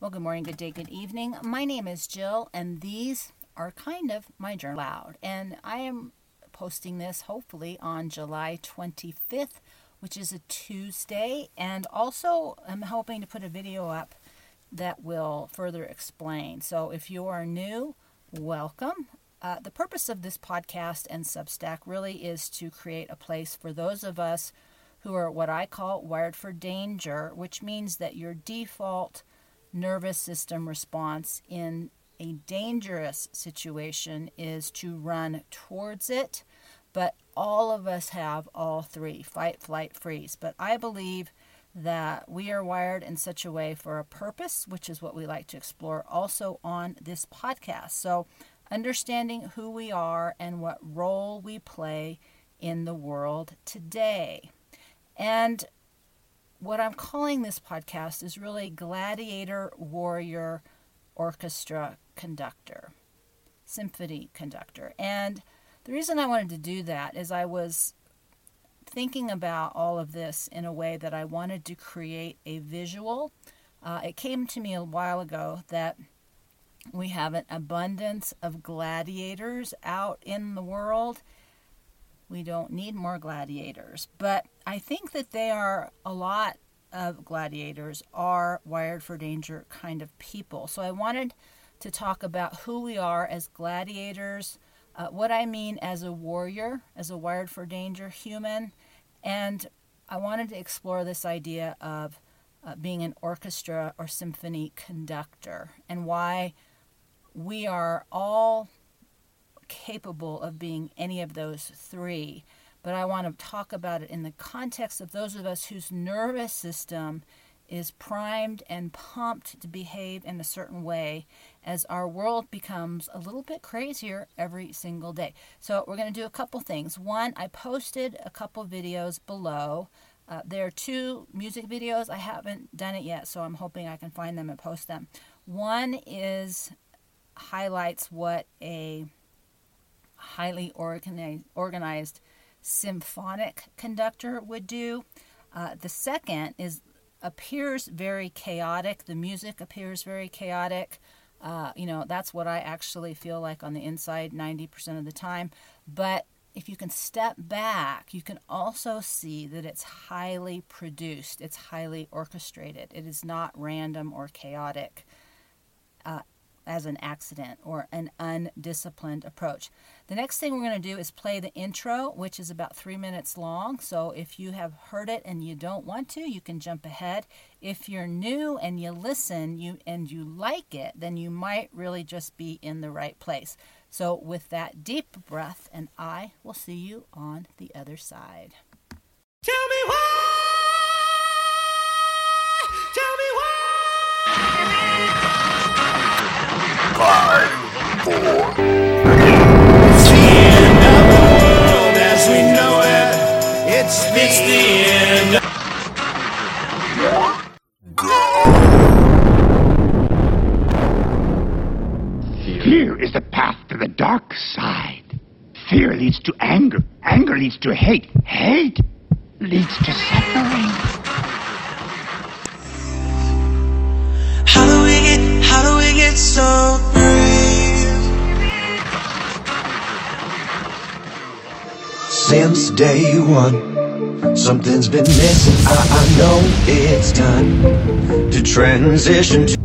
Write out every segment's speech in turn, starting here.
Well, good morning, good day, good evening. My name is Jill, and these are kind of my journal loud. And I am posting this hopefully on July 25th, which is a Tuesday. And also, I'm hoping to put a video up that will further explain. So if you are new, welcome. Uh, the purpose of this podcast and Substack really is to create a place for those of us who are what I call wired for danger, which means that your default nervous system response in a dangerous situation is to run towards it. But all of us have all three fight, flight, freeze. But I believe that we are wired in such a way for a purpose, which is what we like to explore also on this podcast. So, understanding who we are and what role we play in the world today. And what I'm calling this podcast is really Gladiator Warrior Orchestra Conductor, Symphony Conductor. And the reason I wanted to do that is I was thinking about all of this in a way that I wanted to create a visual. Uh, it came to me a while ago that we have an abundance of gladiators out in the world we don't need more gladiators. But I think that they are a lot of gladiators are wired for danger kind of people. So I wanted to talk about who we are as gladiators, uh, what I mean as a warrior, as a wired for danger human, and I wanted to explore this idea of uh, being an orchestra or symphony conductor and why we are all capable of being any of those three. But I want to talk about it in the context of those of us whose nervous system is primed and pumped to behave in a certain way as our world becomes a little bit crazier every single day. So, we're going to do a couple things. One, I posted a couple videos below. Uh, there are two music videos. I haven't done it yet, so I'm hoping I can find them and post them. One is highlights what a highly organized, organized symphonic conductor would do. Uh, the second is appears very chaotic. The music appears very chaotic. Uh, you know, that's what I actually feel like on the inside 90% of the time. But if you can step back, you can also see that it's highly produced, it's highly orchestrated, it is not random or chaotic. Uh, as an accident or an undisciplined approach. The next thing we're going to do is play the intro, which is about three minutes long. So if you have heard it and you don't want to, you can jump ahead. If you're new and you listen you and you like it, then you might really just be in the right place. So with that deep breath, and I will see you on the other side. Tell me why. Five, four. It's the end of the world as we know it. It's the, it's the end. Fear is the path to the dark side. Fear leads to anger. Anger leads to hate. Hate leads to suffering. How do we get, how do we get so since day one. Something's been missing, I, I know it's time to transition to.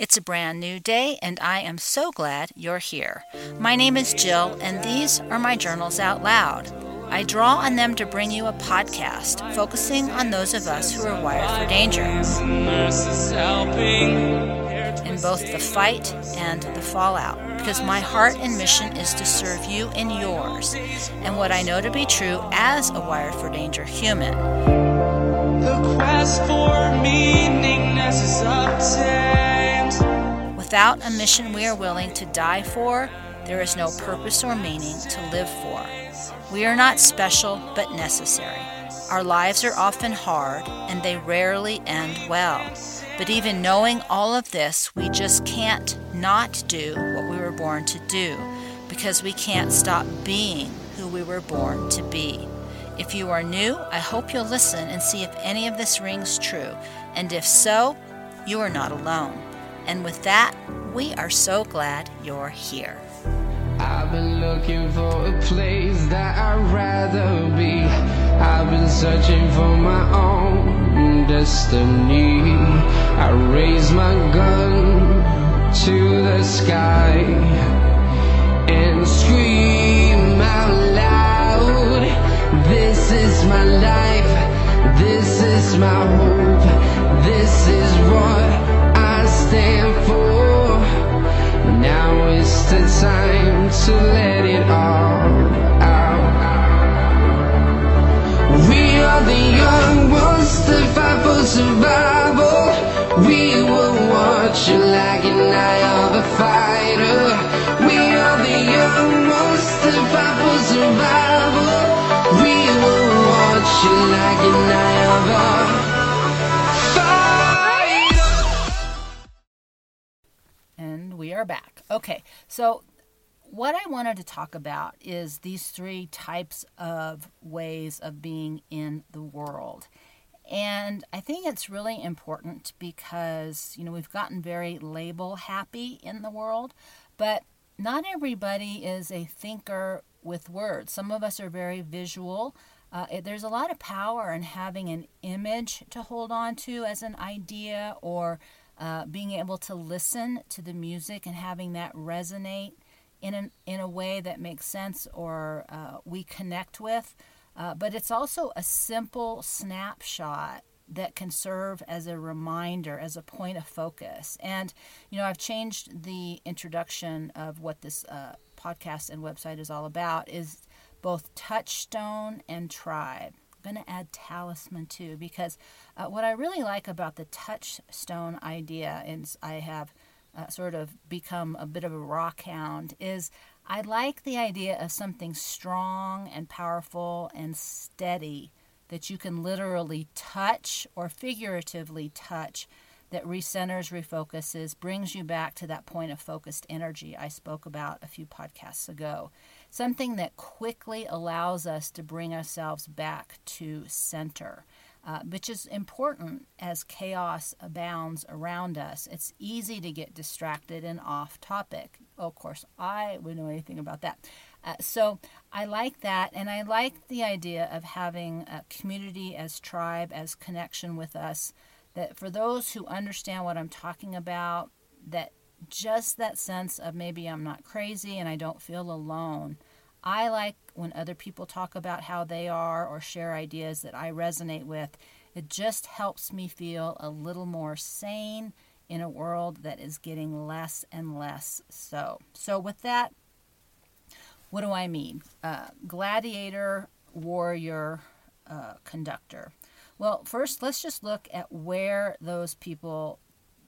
It's a brand new day, and I am so glad you're here. My name is Jill, and these are my journals out loud. I draw on them to bring you a podcast focusing on those of us who are wired for danger. In both the fight and the fallout, because my heart and mission is to serve you and yours, and what I know to be true as a wired for danger human. The quest for meaningness is obtained. Without a mission we are willing to die for, there is no purpose or meaning to live for. We are not special, but necessary. Our lives are often hard and they rarely end well. But even knowing all of this, we just can't not do what we were born to do because we can't stop being who we were born to be. If you are new, I hope you'll listen and see if any of this rings true. And if so, you are not alone. And with that, we are so glad you're here. I've been looking for a place that I'd rather be. I've been searching for my own destiny. I raise my gun to the sky and scream out loud. This is my life. This is my hope. This is what Time to let it out. We are the young ones fight for survival. We will watch you like of a fighter. We are the young ones fight for survival. We will watch you like of a. And we are back. Okay, so what I wanted to talk about is these three types of ways of being in the world. And I think it's really important because, you know, we've gotten very label happy in the world, but not everybody is a thinker with words. Some of us are very visual. Uh, it, there's a lot of power in having an image to hold on to as an idea or uh, being able to listen to the music and having that resonate in, an, in a way that makes sense or uh, we connect with. Uh, but it's also a simple snapshot that can serve as a reminder, as a point of focus. And, you know, I've changed the introduction of what this uh, podcast and website is all about is both touchstone and tribe. Going to add talisman too, because uh, what I really like about the touchstone idea, and I have uh, sort of become a bit of a rock hound, is I like the idea of something strong and powerful and steady that you can literally touch or figuratively touch that recenters, refocuses, brings you back to that point of focused energy I spoke about a few podcasts ago. Something that quickly allows us to bring ourselves back to center. Uh, which is important as chaos abounds around us. It's easy to get distracted and off topic. Oh, of course, I wouldn't know anything about that. Uh, so I like that, and I like the idea of having a community as tribe, as connection with us. That for those who understand what I'm talking about, that just that sense of maybe I'm not crazy and I don't feel alone. I like when other people talk about how they are or share ideas that I resonate with. It just helps me feel a little more sane in a world that is getting less and less so. So, with that, what do I mean? Uh, gladiator, warrior, uh, conductor. Well, first, let's just look at where those people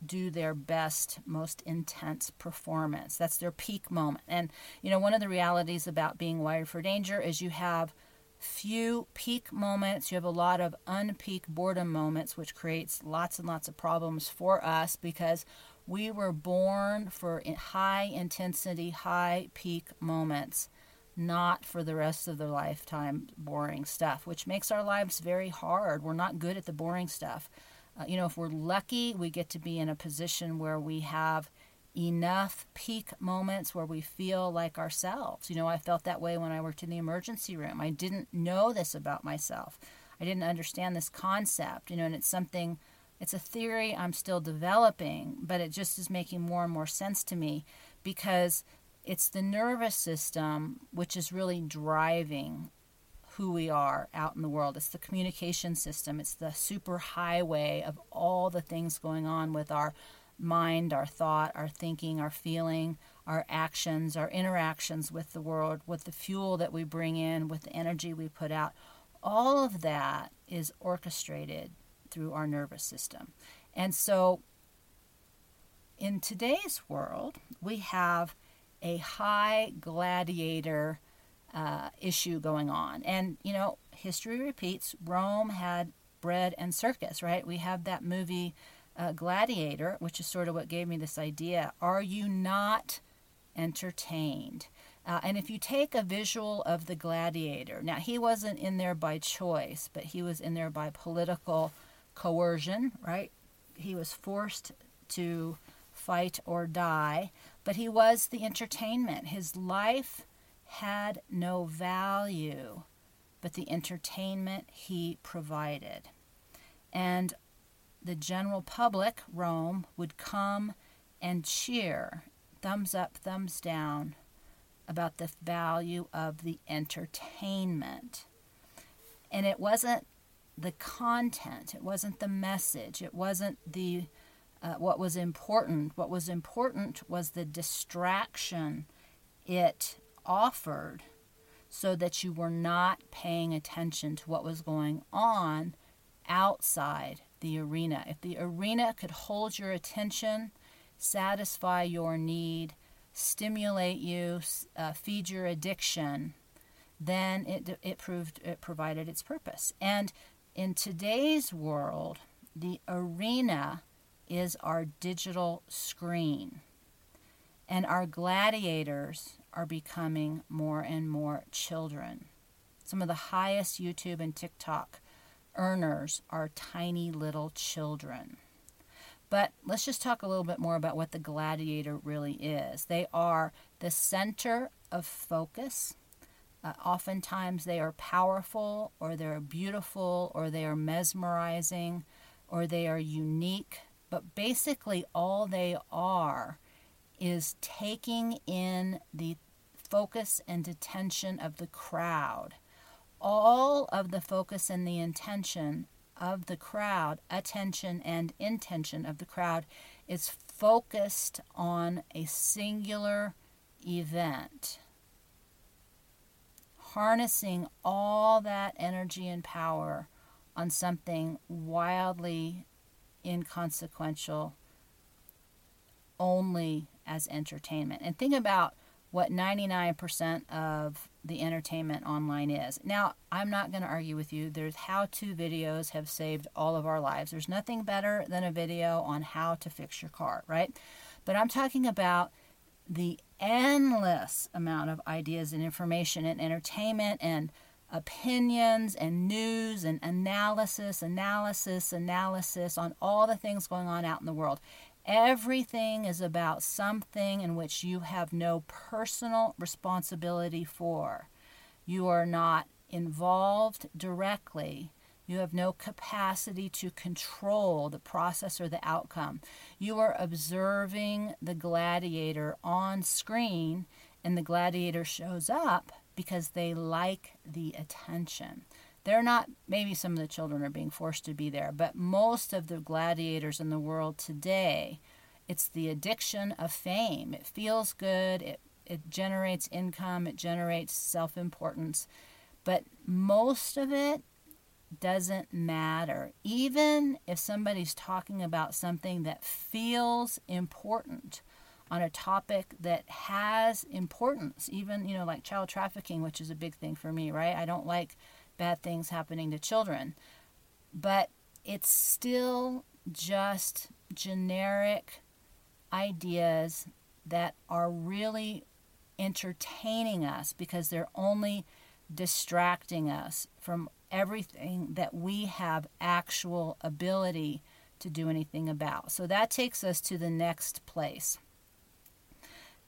do their best, most intense performance. That's their peak moment. And, you know, one of the realities about being wired for danger is you have few peak moments. You have a lot of unpeak boredom moments, which creates lots and lots of problems for us because we were born for high intensity, high peak moments, not for the rest of the lifetime boring stuff, which makes our lives very hard. We're not good at the boring stuff. Uh, you know, if we're lucky, we get to be in a position where we have enough peak moments where we feel like ourselves. You know, I felt that way when I worked in the emergency room. I didn't know this about myself. I didn't understand this concept, you know, and it's something it's a theory I'm still developing, but it just is making more and more sense to me because it's the nervous system which is really driving who we are out in the world. It's the communication system, it's the super highway of all the things going on with our mind, our thought, our thinking, our feeling, our actions, our interactions with the world, with the fuel that we bring in, with the energy we put out. All of that is orchestrated through our nervous system. And so in today's world, we have a high gladiator uh, issue going on. And, you know, history repeats Rome had bread and circus, right? We have that movie uh, Gladiator, which is sort of what gave me this idea. Are you not entertained? Uh, and if you take a visual of the gladiator, now he wasn't in there by choice, but he was in there by political coercion, right? He was forced to fight or die, but he was the entertainment. His life had no value, but the entertainment he provided. And the general public, Rome, would come and cheer, thumbs up, thumbs down, about the value of the entertainment. And it wasn't the content, it wasn't the message, it wasn't the uh, what was important. What was important was the distraction it offered so that you were not paying attention to what was going on outside the arena. If the arena could hold your attention, satisfy your need, stimulate you, uh, feed your addiction, then it, it proved it provided its purpose. And in today's world, the arena is our digital screen. And our gladiators are becoming more and more children. Some of the highest YouTube and TikTok earners are tiny little children. But let's just talk a little bit more about what the gladiator really is. They are the center of focus. Uh, oftentimes they are powerful, or they're beautiful, or they are mesmerizing, or they are unique. But basically, all they are is taking in the focus and attention of the crowd all of the focus and the intention of the crowd, attention and intention of the crowd, is focused on a singular event. Harnessing all that energy and power on something wildly inconsequential only as entertainment. And think about what 99% of the entertainment online is. Now, I'm not going to argue with you. There's how to videos have saved all of our lives. There's nothing better than a video on how to fix your car, right? But I'm talking about the endless amount of ideas and information and entertainment and opinions and news and analysis, analysis, analysis on all the things going on out in the world. Everything is about something in which you have no personal responsibility for. You are not involved directly. You have no capacity to control the process or the outcome. You are observing the gladiator on screen, and the gladiator shows up because they like the attention. They're not, maybe some of the children are being forced to be there, but most of the gladiators in the world today, it's the addiction of fame. It feels good, it, it generates income, it generates self importance, but most of it doesn't matter. Even if somebody's talking about something that feels important on a topic that has importance, even, you know, like child trafficking, which is a big thing for me, right? I don't like bad things happening to children. But it's still just generic ideas that are really entertaining us because they're only distracting us from everything that we have actual ability to do anything about. So that takes us to the next place.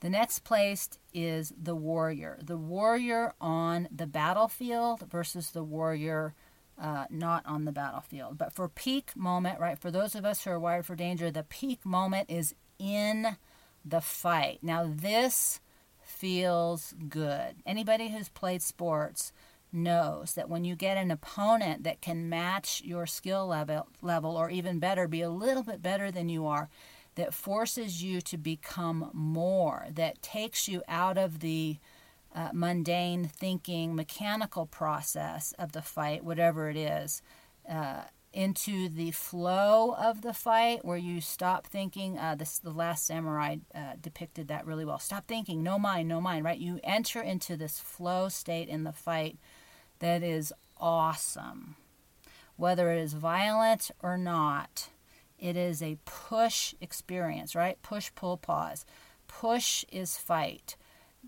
The next place is the warrior. The warrior on the battlefield versus the warrior uh, not on the battlefield. But for peak moment, right, for those of us who are wired for danger, the peak moment is in the fight. Now, this feels good. Anybody who's played sports knows that when you get an opponent that can match your skill level, level or even better, be a little bit better than you are, that forces you to become more, that takes you out of the uh, mundane thinking, mechanical process of the fight, whatever it is. Uh, into the flow of the fight where you stop thinking uh, this the last samurai uh, depicted that really well. Stop thinking. No mind no mind right? You enter into this flow state in the fight that is awesome. Whether it is violent or not it is a push experience right push pull pause push is fight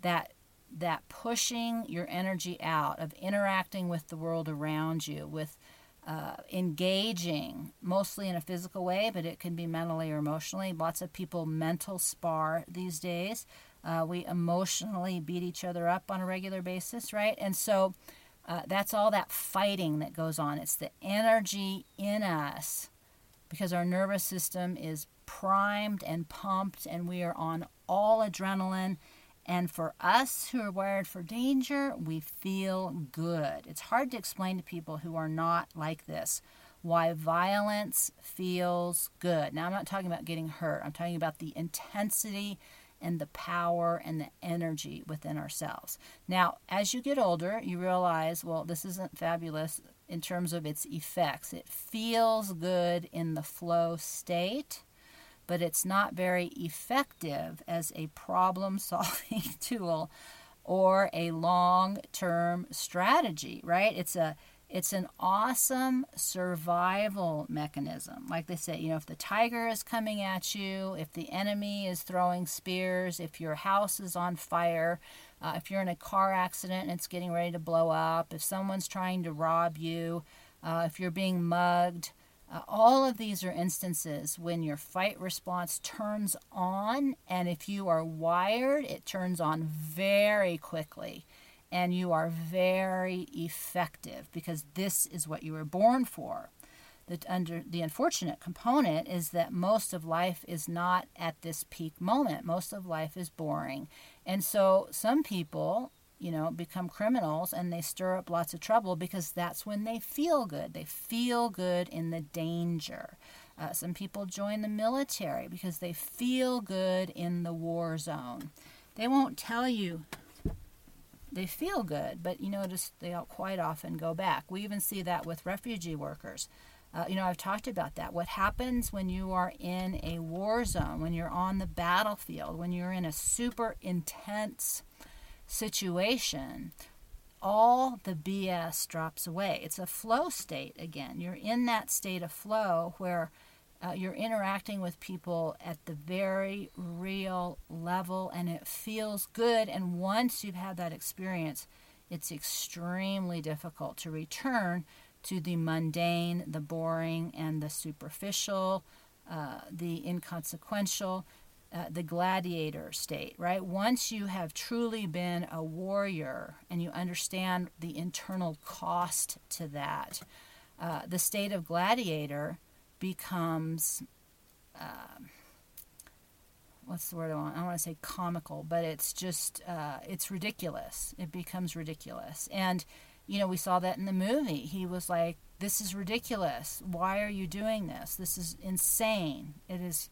that that pushing your energy out of interacting with the world around you with uh, engaging mostly in a physical way, but it can be mentally or emotionally. Lots of people mental spar these days. Uh, we emotionally beat each other up on a regular basis, right? And so uh, that's all that fighting that goes on. It's the energy in us because our nervous system is primed and pumped, and we are on all adrenaline and for us who are wired for danger, we feel good. It's hard to explain to people who are not like this why violence feels good. Now, I'm not talking about getting hurt, I'm talking about the intensity and the power and the energy within ourselves. Now, as you get older, you realize, well, this isn't fabulous in terms of its effects. It feels good in the flow state but it's not very effective as a problem solving tool or a long term strategy, right? It's a it's an awesome survival mechanism. Like they say, you know, if the tiger is coming at you, if the enemy is throwing spears, if your house is on fire, uh, if you're in a car accident and it's getting ready to blow up, if someone's trying to rob you, uh, if you're being mugged, uh, all of these are instances when your fight response turns on, and if you are wired, it turns on very quickly, and you are very effective because this is what you were born for. The, under, the unfortunate component is that most of life is not at this peak moment. Most of life is boring. And so some people you know, become criminals and they stir up lots of trouble because that's when they feel good. They feel good in the danger. Uh, some people join the military because they feel good in the war zone. They won't tell you they feel good, but you notice they quite often go back. We even see that with refugee workers. Uh, you know, I've talked about that. What happens when you are in a war zone, when you're on the battlefield, when you're in a super intense situation, all the BS drops away. It's a flow state again. You're in that state of flow where uh, you're interacting with people at the very real level and it feels good. And once you've had that experience, it's extremely difficult to return to the mundane, the boring, and the superficial, uh, the inconsequential uh, the gladiator state, right? Once you have truly been a warrior and you understand the internal cost to that, uh, the state of gladiator becomes. Uh, what's the word I want? I don't want to say comical, but it's just uh, it's ridiculous. It becomes ridiculous, and you know we saw that in the movie. He was like, "This is ridiculous. Why are you doing this? This is insane. It is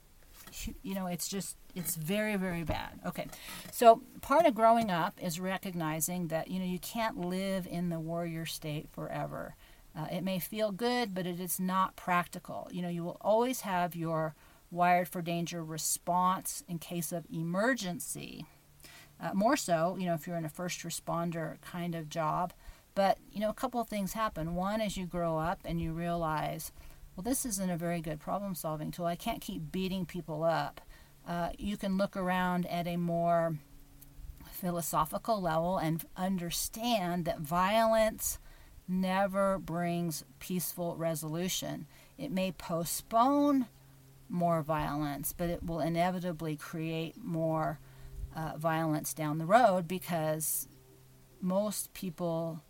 you know, it's just, it's very, very bad. Okay. So part of growing up is recognizing that, you know, you can't live in the warrior state forever. Uh, it may feel good, but it is not practical. You know, you will always have your wired for danger response in case of emergency. Uh, more so, you know, if you're in a first responder kind of job. But, you know, a couple of things happen. One, as you grow up and you realize, well, this isn't a very good problem solving tool. I can't keep beating people up. Uh, you can look around at a more philosophical level and understand that violence never brings peaceful resolution. It may postpone more violence, but it will inevitably create more uh, violence down the road because most people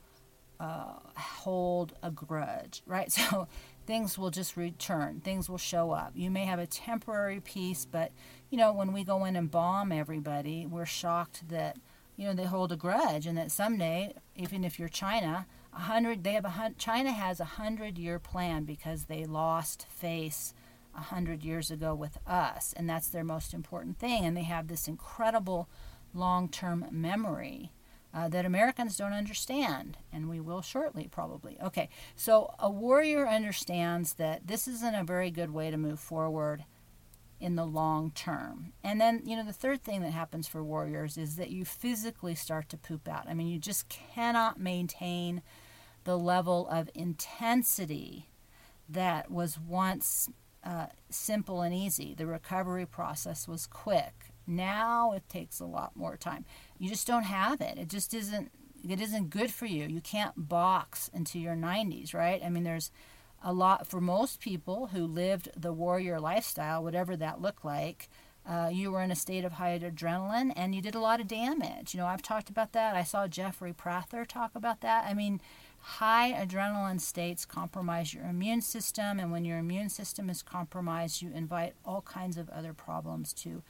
uh, hold a grudge, right? So things will just return, things will show up. You may have a temporary peace, but you know, when we go in and bomb everybody, we're shocked that you know they hold a grudge and that someday, even if you're China, a hundred they have a China has a hundred year plan because they lost face a hundred years ago with us, and that's their most important thing, and they have this incredible long term memory. Uh, that Americans don't understand, and we will shortly, probably. Okay, so a warrior understands that this isn't a very good way to move forward in the long term. And then, you know, the third thing that happens for warriors is that you physically start to poop out. I mean, you just cannot maintain the level of intensity that was once uh, simple and easy. The recovery process was quick. Now it takes a lot more time. You just don't have it. It just isn't. It isn't good for you. You can't box into your 90s, right? I mean, there's a lot for most people who lived the warrior lifestyle, whatever that looked like. Uh, you were in a state of high adrenaline and you did a lot of damage. You know, I've talked about that. I saw Jeffrey Prather talk about that. I mean, high adrenaline states compromise your immune system, and when your immune system is compromised, you invite all kinds of other problems to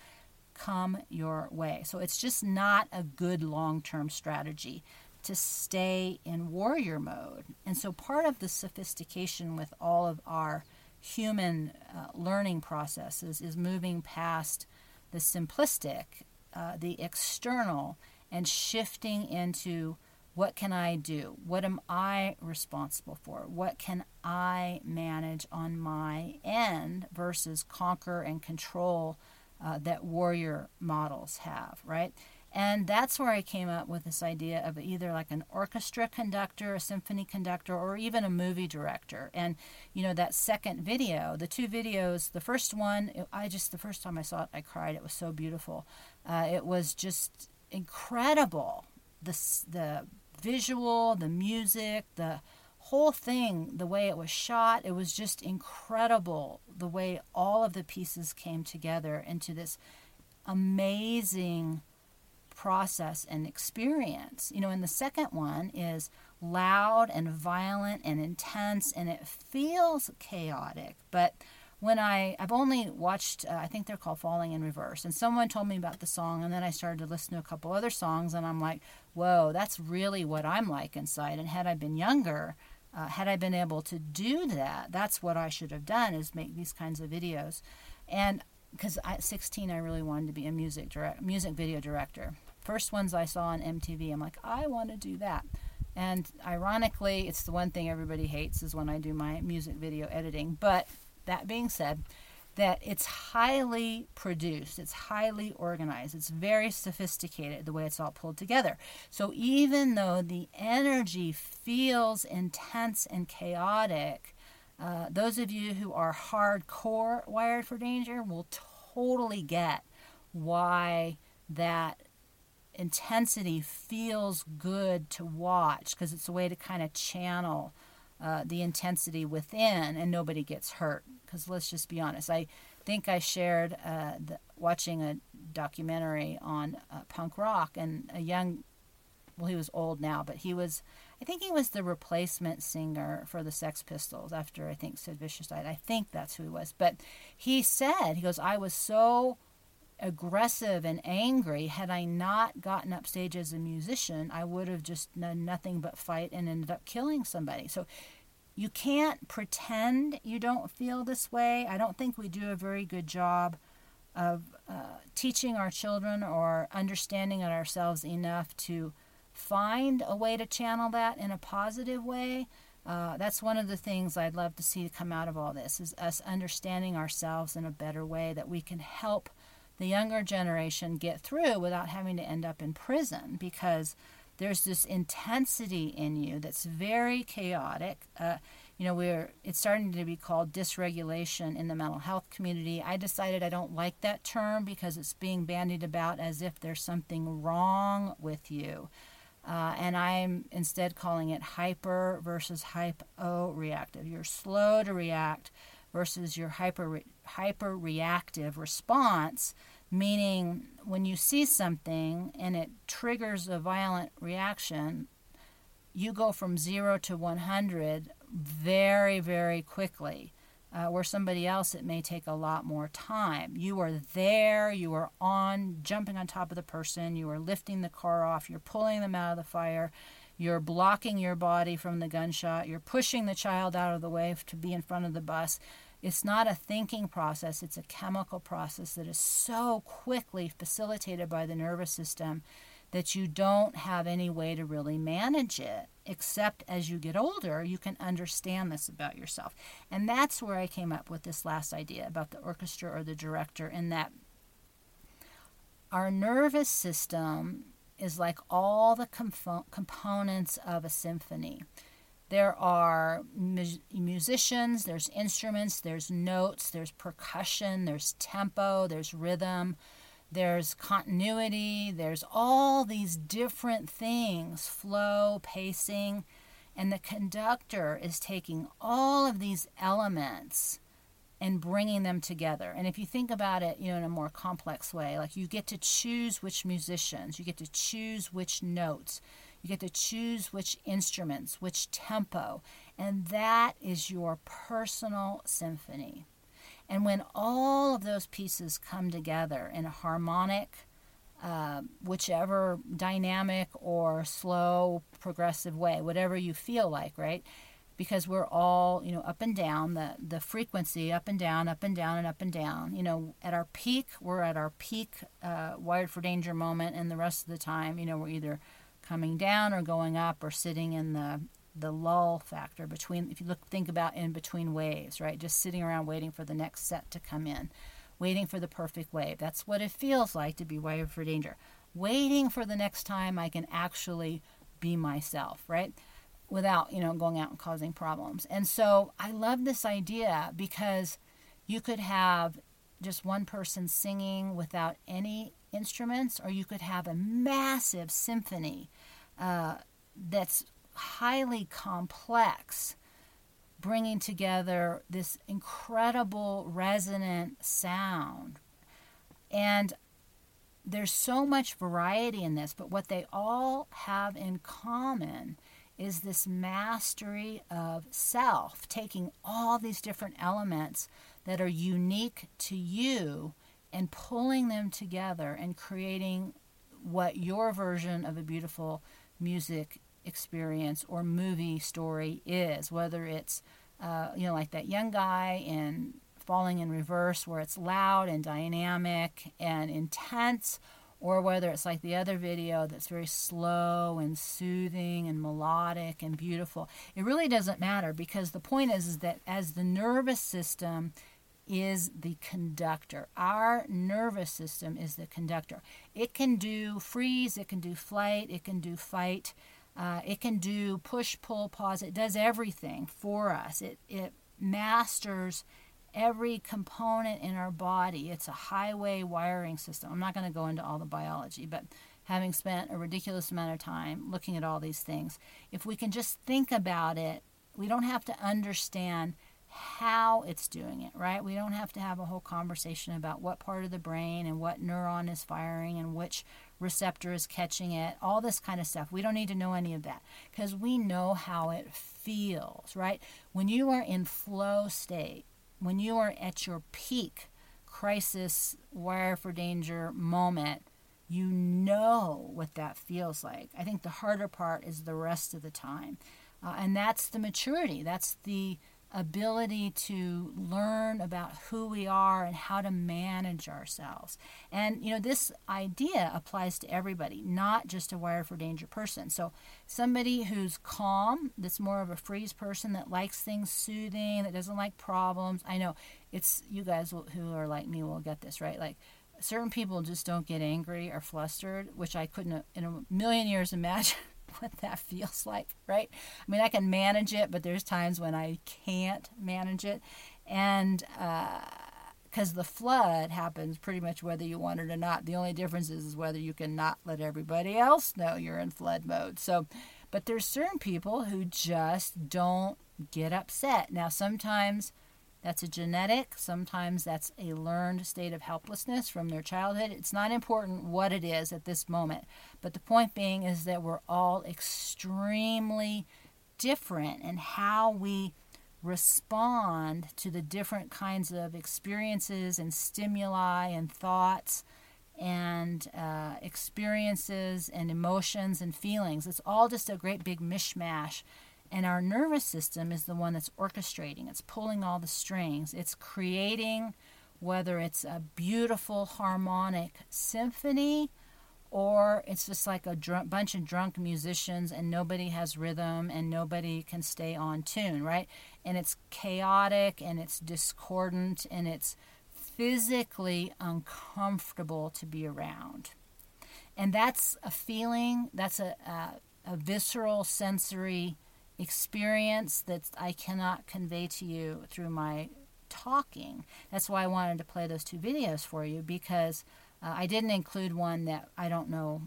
come your way. So it's just not a good long term strategy to stay in warrior mode. And so part of the sophistication with all of our human uh, learning processes is moving past the simplistic, uh, the external, and shifting into what can I do? What am I responsible for? What can I manage on my end versus conquer and control uh, that warrior models have, right? And that's where I came up with this idea of either like an orchestra conductor, a symphony conductor, or even a movie director. And, you know, that second video, the two videos, the first one, I just, the first time I saw it, I cried. It was so beautiful. Uh, it was just incredible. The, the visual, the music, the whole thing, the way it was shot, it was just incredible the way all of the pieces came together into this amazing process and experience. You know, and the second one is loud and violent and intense and it feels chaotic, but when I I've only watched uh, I think they're called Falling in Reverse and someone told me about the song and then I started to listen to a couple other songs and I'm like, "Whoa, that's really what I'm like inside." And had I been younger, uh, had I been able to do that, that's what I should have done is make these kinds of videos. And because at 16 I really wanted to be a music direct music video director. First ones I saw on MTV, I'm like, I want to do that. And ironically, it's the one thing everybody hates is when I do my music video editing. But that being said, that it's highly produced, it's highly organized, it's very sophisticated the way it's all pulled together. So even though the energy feels intense and chaotic, uh, those of you who are hardcore wired for danger will totally get why that intensity feels good to watch because it's a way to kind of channel uh, the intensity within and nobody gets hurt. Because let's just be honest, I think I shared uh, the, watching a documentary on uh, punk rock and a young, well, he was old now, but he was, I think he was the replacement singer for the Sex Pistols after I think Sid Vicious died. I think that's who he was. But he said, he goes, I was so aggressive and angry. Had I not gotten upstage as a musician, I would have just done nothing but fight and ended up killing somebody. So you can't pretend you don't feel this way. I don't think we do a very good job of uh, teaching our children or understanding it ourselves enough to find a way to channel that in a positive way. Uh, that's one of the things I'd love to see come out of all this is us understanding ourselves in a better way that we can help the younger generation get through without having to end up in prison because there's this intensity in you that's very chaotic. Uh, you know, we're it's starting to be called dysregulation in the mental health community. I decided I don't like that term because it's being bandied about as if there's something wrong with you. Uh, and I'm instead calling it hyper versus hypo reactive. You're slow to react versus your hyper hyper reactive response meaning when you see something and it triggers a violent reaction you go from 0 to 100 very very quickly uh, where somebody else it may take a lot more time. You are there you are on jumping on top of the person you are lifting the car off you're pulling them out of the fire you're blocking your body from the gunshot. You're pushing the child out of the way to be in front of the bus. It's not a thinking process, it's a chemical process that is so quickly facilitated by the nervous system that you don't have any way to really manage it except as you get older you can understand this about yourself. And that's where i came up with this last idea about the orchestra or the director in that our nervous system is like all the compo- components of a symphony. There are mu- musicians there's instruments there's notes there's percussion there's tempo there's rhythm there's continuity, there's all these different things flow, pacing, and the conductor is taking all of these elements and bringing them together. And if you think about it, you know, in a more complex way, like you get to choose which musicians, you get to choose which notes, you get to choose which instruments, which tempo, and that is your personal symphony. And when all of those pieces come together in a harmonic, uh, whichever dynamic or slow, progressive way, whatever you feel like, right? Because we're all, you know, up and down, the, the frequency up and down, up and down, and up and down. You know, at our peak, we're at our peak uh, wired for danger moment, and the rest of the time, you know, we're either coming down or going up or sitting in the the lull factor between if you look think about in between waves right? Just sitting around waiting for the next set to come in waiting for the perfect wave. That's what it feels like to be wired for danger. Waiting for the next time i can actually be myself right without you know going out and causing problems and so i love this idea because you could have just one person singing without any instruments or you could have a massive symphony uh, that's highly complex, bringing together this incredible resonant sound. And there's so much variety in this, but what they all have in common is this mastery of self, taking all these different elements that are unique to you and pulling them together and creating what your version of a beautiful music experience or movie story is, whether it's, uh, you know, like that young guy in Falling in Reverse, where it's loud and dynamic and intense, or whether it's like the other video that's very slow and soothing and melodic and beautiful. It really doesn't matter because the point is, is that as the nervous system is the conductor. Our nervous system is the conductor. It can do freeze, it can do flight, it can do fight. Uh, it can do push, pull, pause. It does everything for us. It, it masters every component in our body. It's a highway wiring system. I'm not going to go into all the biology, but having spent a ridiculous amount of time looking at all these things, if we can just think about it, we don't have to understand how it's doing it, right? We don't have to have a whole conversation about what part of the brain and what neuron is firing and which receptor is catching it, all this kind of stuff. We don't need to know any of that because we know how it feels, right? When you are in flow state, when you are at your peak crisis, wire for danger moment, you know what that feels like. I think the harder part is the rest of the time. Uh, and that's the maturity. That's the ability to learn about who we are and how to manage ourselves. And you know, this idea applies to everybody, not just a wire for danger person. So, somebody who's calm, that's more of a freeze person that likes things soothing, that doesn't like problems. I know it's you guys who are like me will get this, right? Like certain people just don't get angry or flustered, which I couldn't in a million years imagine what that feels like, right? I mean, I can manage it, but there's times when I can't manage it. And because uh, the flood happens pretty much whether you want it or not. The only difference is, is whether you can not let everybody else know you're in flood mode. So, but there's certain people who just don't get upset. Now, sometimes that's a genetic, sometimes that's a learned state of helplessness from their childhood. It's not important what it is at this moment, but the point being is that we're all extremely different in how we respond to the different kinds of experiences and stimuli and thoughts and uh, experiences and emotions and feelings. It's all just a great big mishmash and our nervous system is the one that's orchestrating, it's pulling all the strings, it's creating whether it's a beautiful harmonic symphony or it's just like a drunk, bunch of drunk musicians and nobody has rhythm and nobody can stay on tune, right? And it's chaotic and it's discordant and it's physically uncomfortable to be around. And that's a feeling, that's a, a, a visceral sensory experience that I cannot convey to you through my talking. That's why I wanted to play those two videos for you because uh, I didn't include one that I don't know.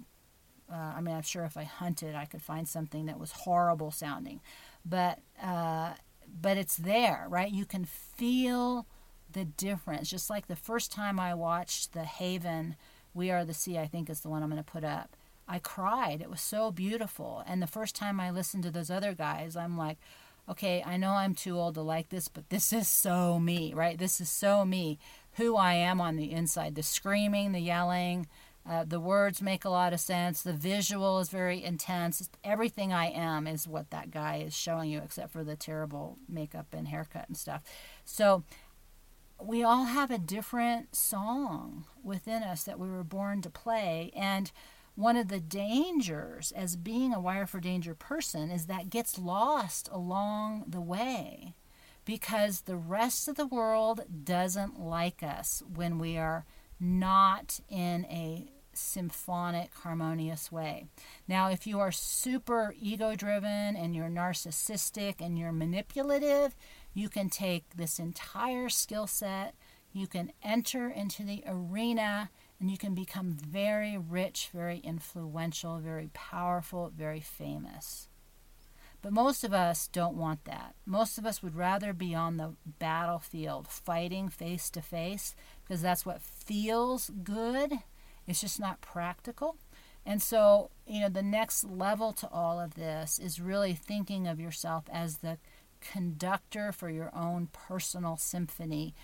Uh, I mean, I'm sure if I hunted, I could find something that was horrible sounding, but uh, but it's there, right? You can feel the difference. Just like the first time I watched The Haven, We Are the Sea, I think is the one I'm going to put up. I cried. It was so beautiful. And the first time I listened to those other guys, I'm like, okay, I know I'm too old to like this, but this is so me, right? This is so me, who I am on the inside. The screaming, the yelling, uh, the words make a lot of sense. The visual is very intense. Everything I am is what that guy is showing you, except for the terrible makeup and haircut and stuff. So we all have a different song within us that we were born to play. And one of the dangers as being a wired for danger person is that gets lost along the way because the rest of the world doesn't like us when we are not in a symphonic, harmonious way. Now, if you are super ego driven and you're narcissistic and you're manipulative, you can take this entire skill set, you can enter into the arena, and you can become very rich, very influential, very powerful, very famous. But most of us don't want that. Most of us would rather be on the battlefield fighting face to face because that's what feels good. It's just not practical. And so, you know, the next level to all of this is really thinking of yourself as the conductor for your own personal symphony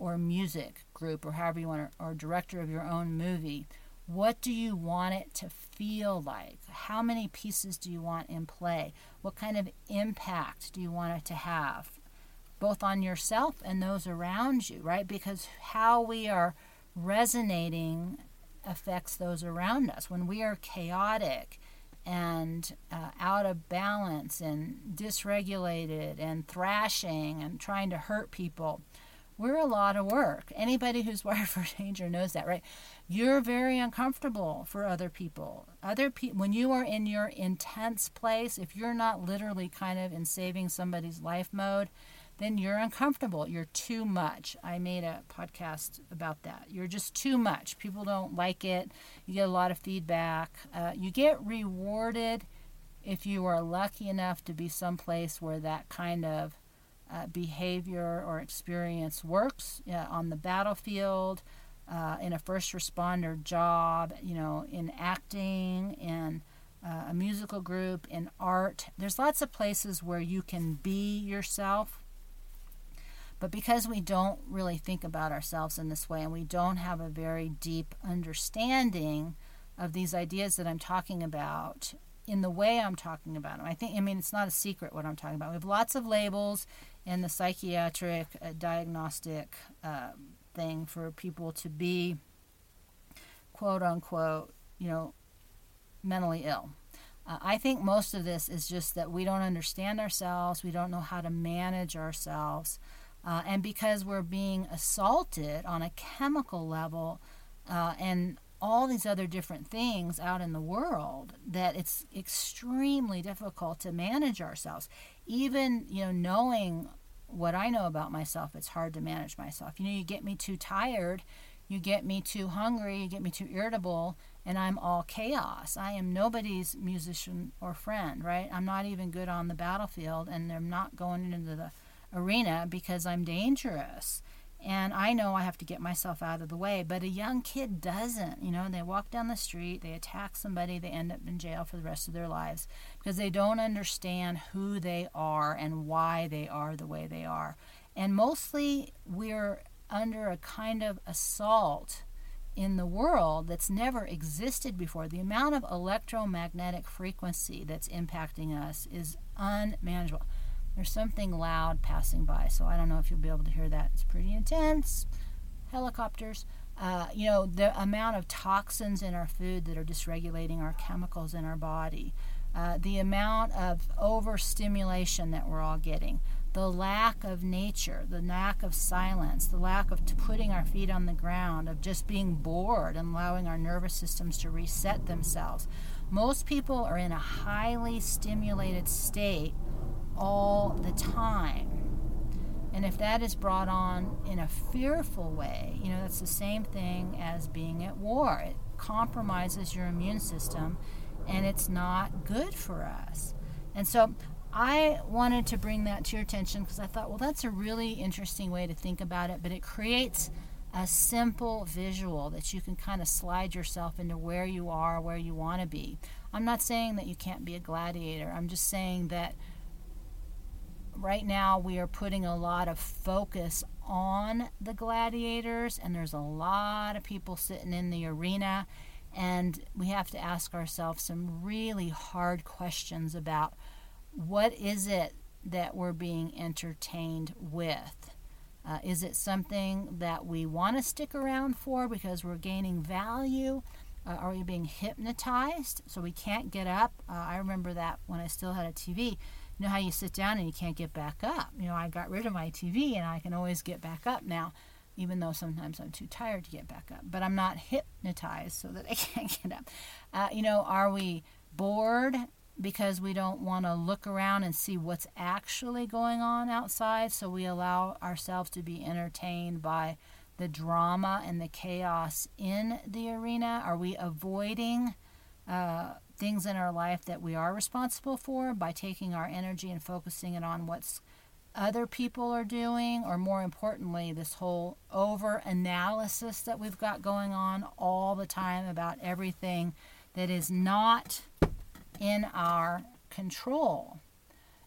or music group or however you want to, or director of your own movie. What do you want it to feel like? How many pieces do you want in play? What kind of impact do you want it to have, both on yourself and those around you, right? Because how we are resonating affects those around us. When we are chaotic and uh, out of balance and dysregulated and thrashing and trying to hurt people, we're a lot of work. Anybody who's wired for danger knows that, right? You're very uncomfortable for other people. Other people, when you are in your intense place, if you're not literally kind of in saving somebody's life mode, then you're uncomfortable. You're too much. I made a podcast about that. You're just too much. People don't like it. You get a lot of feedback. Uh, you get rewarded if you are lucky enough to be someplace where that kind of uh, behavior or experience works uh, on the battlefield, uh, in a first responder job, you know, in acting, in uh, a musical group, in art. There's lots of places where you can be yourself. But because we don't really think about ourselves in this way and we don't have a very deep understanding of these ideas that I'm talking about in the way I'm talking about them, I think, I mean, it's not a secret what I'm talking about. We have lots of labels in the psychiatric uh, diagnostic uh, thing for people to be quote unquote, you know, mentally ill. Uh, I think most of this is just that we don't understand ourselves, we don't know how to manage ourselves, uh, and because we're being assaulted on a chemical level uh, and all these other different things out in the world that it's extremely difficult to manage ourselves even you know knowing what I know about myself, it's hard to manage myself. You know, you get me too tired, you get me too hungry, you get me too irritable, and I'm all chaos. I am nobody's musician or friend, right? I'm not even good on the battlefield, and I'm not going into the arena because I'm dangerous and I know I have to get myself out of the way. But a young kid doesn't. You know, they walk down the street, they attack somebody, they end up in jail for the rest of their lives because they don't understand who they are and why they are the way they are. And mostly we're under a kind of assault in the world that's never existed before. The amount of electromagnetic frequency that's impacting us is unmanageable. There's something loud passing by, so I don't know if you'll be able to hear that. It's pretty intense. Helicopters. Uh, you know, the amount of toxins in our food that are dysregulating our chemicals in our body, uh, the amount of overstimulation that we're all getting, the lack of nature, the lack of silence, the lack of putting our feet on the ground, of just being bored and allowing our nervous systems to reset themselves. Most people are in a highly stimulated state all the time. And if that is brought on in a fearful way, you know, that's the same thing as being at war. It compromises your immune system and it's not good for us. And so I wanted to bring that to your attention because I thought, well, that's a really interesting way to think about it, but it creates a simple visual that you can kind of slide yourself into where you are, where you want to be. I'm not saying that you can't be a gladiator. I'm just saying that right now we are putting a lot of focus on the gladiators, and there's a lot of people sitting in the arena, and we have to ask ourselves some really hard questions about what is it that we're being entertained with. Uh, is it something that we want to stick around for because we're gaining value? Uh, are we being hypnotized so we can't get up? Uh, I remember that when I still had a TV you know how you sit down and you can't get back up. You know, I got rid of my TV and I can always get back up now, even though sometimes I'm too tired to get back up. But I'm not hypnotized so that I can't get up. Uh, you know, are we bored because we don't want to look around and see what's actually going on outside? So we allow ourselves to be entertained by the drama and the chaos in the arena? Are we avoiding? Uh, things in our life that we are responsible for by taking our energy and focusing it on what's other people are doing, or more importantly, this whole over analysis that we've got going on all the time about everything that is not in our control.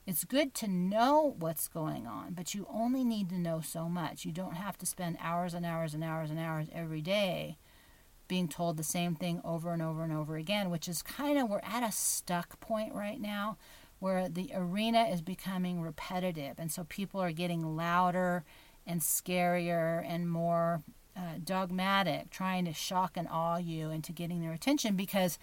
It's good to know what's going on, but you only need to know so much. You don't have to spend hours and hours and hours and hours every day being told the same thing over and over and over again, which is kind of, we're at a stuck point right now where the arena is becoming repetitive. And so people are getting louder and scarier and more uh, dogmatic, trying to shock and awe you into getting their attention because,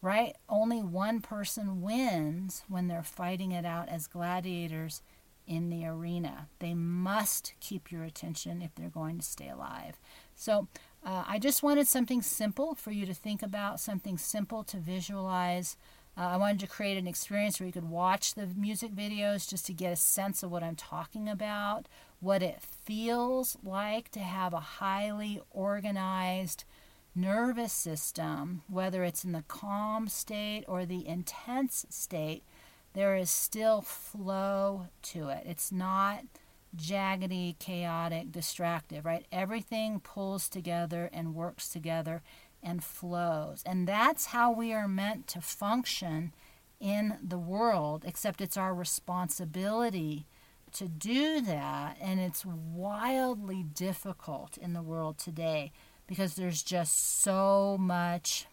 right, only one person wins when they're fighting it out as gladiators in the arena. They must keep your attention if they're going to stay alive. So uh, I just wanted something simple for you to think about, something simple to visualize. Uh, I wanted to create an experience where you could watch the music videos just to get a sense of what I'm talking about, what it feels like to have a highly organized nervous system, whether it's in the calm state or the intense state. There is still flow to it. It's not jaggedy, chaotic, distractive, right? Everything pulls together and works together and flows. And that's how we are meant to function in the world, except it's our responsibility to do that. And it's wildly difficult in the world today because there's just so much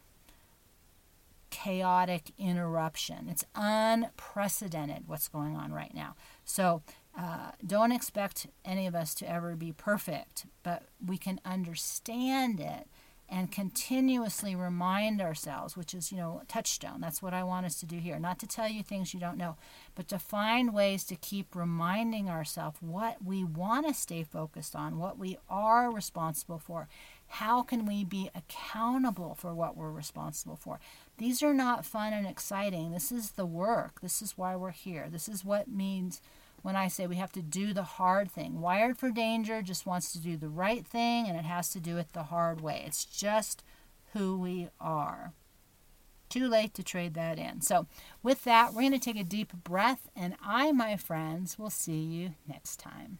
chaotic interruption. It's unprecedented what's going on right now. So uh, don't expect any of us to ever be perfect, but we can understand it and continuously remind ourselves, which is, you know, touchstone. That's what I want us to do here. Not to tell you things you don't know, but to find ways to keep reminding ourselves what we want to stay focused on, what we are responsible for. How can we be accountable for what we're responsible for? These are not fun and exciting. This is the work. This is why we're here. This is what means when I say we have to do the hard thing. Wired for Danger just wants to do the right thing and it has to do it the hard way. It's just who we are. Too late to trade that in. So, with that, we're going to take a deep breath, and I, my friends, will see you next time.